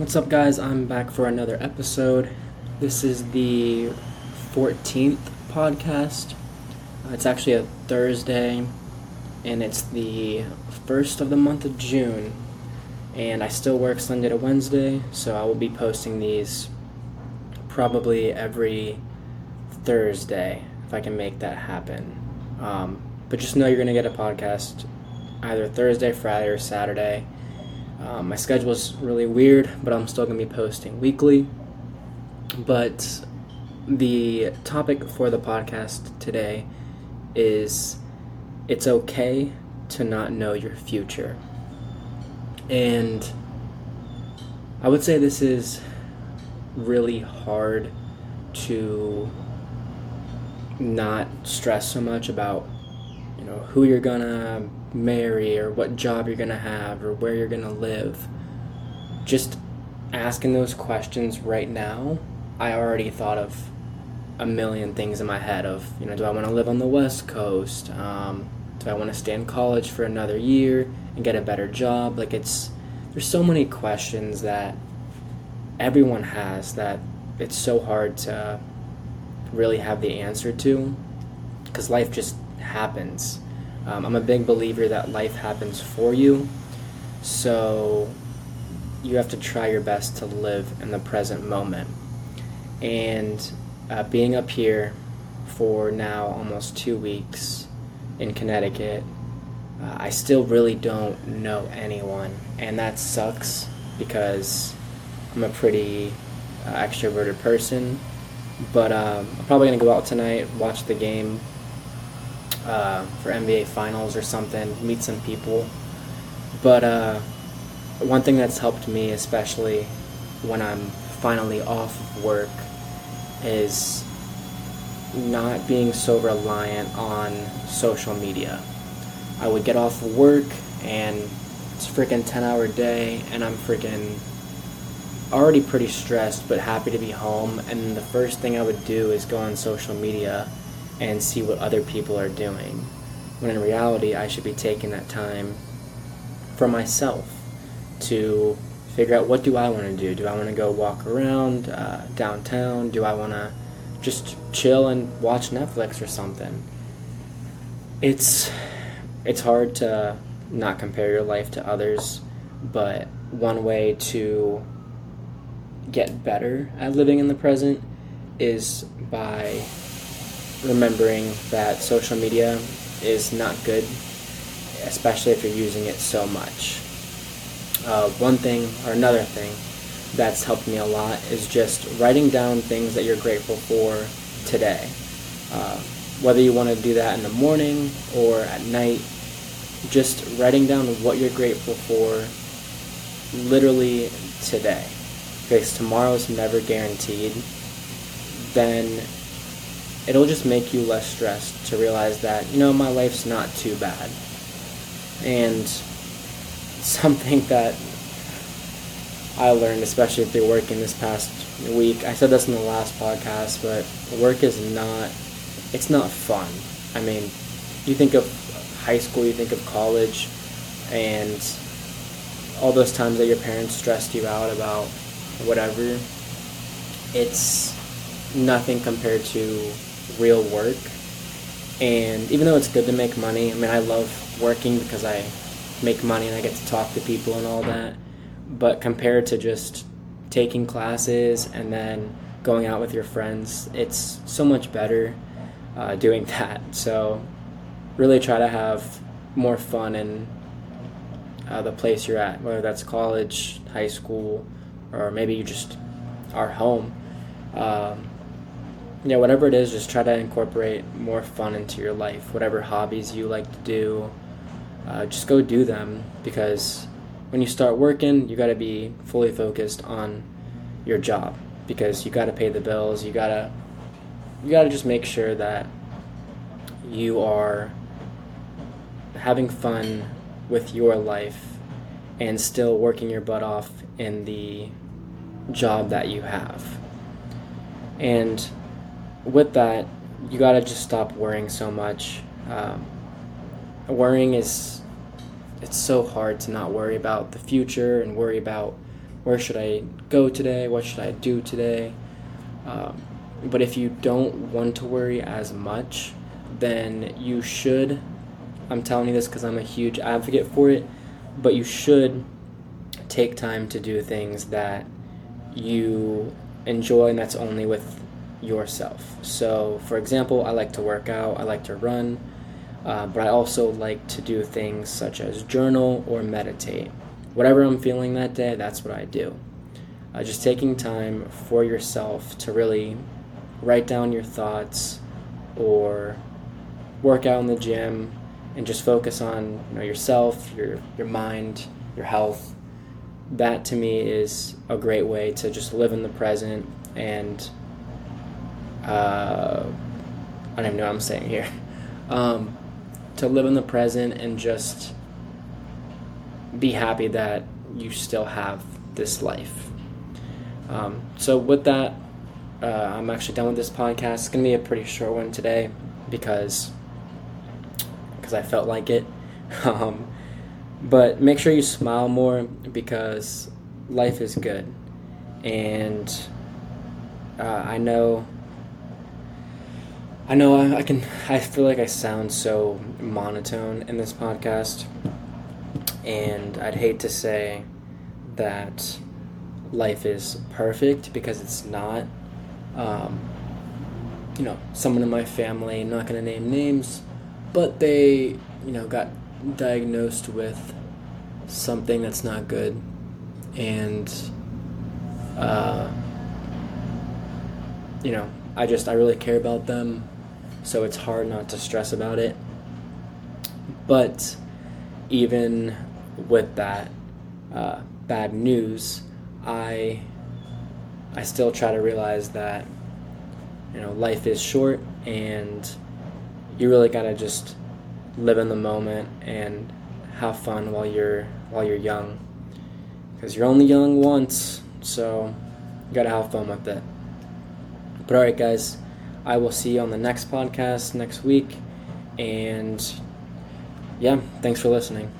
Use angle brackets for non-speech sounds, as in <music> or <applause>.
What's up, guys? I'm back for another episode. This is the 14th podcast. Uh, it's actually a Thursday, and it's the first of the month of June. And I still work Sunday to Wednesday, so I will be posting these probably every Thursday if I can make that happen. Um, but just know you're going to get a podcast either Thursday, Friday, or Saturday. Um, my schedule is really weird, but I'm still going to be posting weekly. But the topic for the podcast today is it's okay to not know your future. And I would say this is really hard to not stress so much about you know who you're gonna marry or what job you're gonna have or where you're gonna live. Just asking those questions right now i already thought of a million things in my head of you know do i want to live on the west coast? Um, do i want to stay in college for another year and get a better job? Like it's there's so many questions that everyone has that it's so hard to really have the answer to because life just happens. Um, I'm a big believer that life happens for you, so you have to try your best to live in the present moment. And uh, being up here for now almost two weeks in Connecticut, uh, I still really don't know anyone, and that sucks because I'm a pretty uh, extroverted person but um, I'm probably gonna go out tonight, watch the game uh, for NBA Finals or something, meet some people. But uh, one thing that's helped me, especially when I'm finally off of work, is not being so reliant on social media. I would get off of work and it's a freaking 10 hour day and I'm freaking already pretty stressed but happy to be home and the first thing I would do is go on social media and see what other people are doing when in reality I should be taking that time for myself to figure out what do I want to do? Do I want to go walk around uh, downtown? Do I want to just chill and watch Netflix or something? It's it's hard to not compare your life to others but one way to get better at living in the present is by remembering that social media is not good, especially if you're using it so much. Uh, one thing or another thing that's helped me a lot is just writing down things that you're grateful for today. Uh, whether you want to do that in the morning or at night, just writing down what you're grateful for literally today because tomorrow's never guaranteed, then it'll just make you less stressed to realize that, you know, my life's not too bad. And <laughs> something that I learned, especially through working this past week, I said this in the last podcast, but work is not, it's not fun. I mean, you think of high school, you think of college, and all those times that your parents stressed you out about whatever, it's nothing compared to real work. And even though it's good to make money, I mean, I love working because I make money and I get to talk to people and all that. But compared to just taking classes and then going out with your friends, it's so much better uh, doing <laughs> that. So, really try to have more fun in uh, the place you're at, whether that's college, high school, or maybe you just are home. Um, yeah, whatever it is, just try to incorporate more fun into your life. Whatever hobbies you like to do, uh, just go do them because when you start working, you got to be fully focused on your job because you got to pay the bills. You gotta you got to just make sure that you are having fun with your life and still working your butt off in the job that you have. And with that, you got to just stop worrying so much. Um, worrying is it's so hard to not worry about the future and worry about where should I go today? What should I do today? Um, but if you don't want to worry as much, then you should. I'm telling you this because I'm a huge advocate for it, but you should take time to do things that you enjoy and that's only with yourself. So, for example, I like to work out, I like to run, uh, but I also like to do things such as journal or meditate. Whatever I'm feeling that day, that's what I do. Uh, just taking time for yourself to really write down your thoughts or work out in the gym and just focus on you know yourself, your your mind, your health. That to me is a great way to just live in the present and uh, I don't even know what I'm saying here. <laughs> Um, to live in the present and just be happy that you still have this life. Um, so with that, uh, I'm actually done with this podcast. It's gonna be a pretty short one today because because I felt like it. <laughs> um, but make sure you smile more because life is good, and uh, I know. I know I, I can. I feel like I sound so monotone in this podcast, and I'd hate to say that life is perfect because it's not. Um, you know, someone in my family, not going to name names, but they, you know, got diagnosed with something that's not good. And, uh, you know, I just, I really care about them, so it's hard not to stress about it. But even with that uh, bad news, I I still try to realize that you know life is short and you really gotta just live in the moment and have fun while you're while you're young. Because you're only young once so you gotta have fun with it. But all right guys i will see you on the next podcast next week. And yeah thanks for listening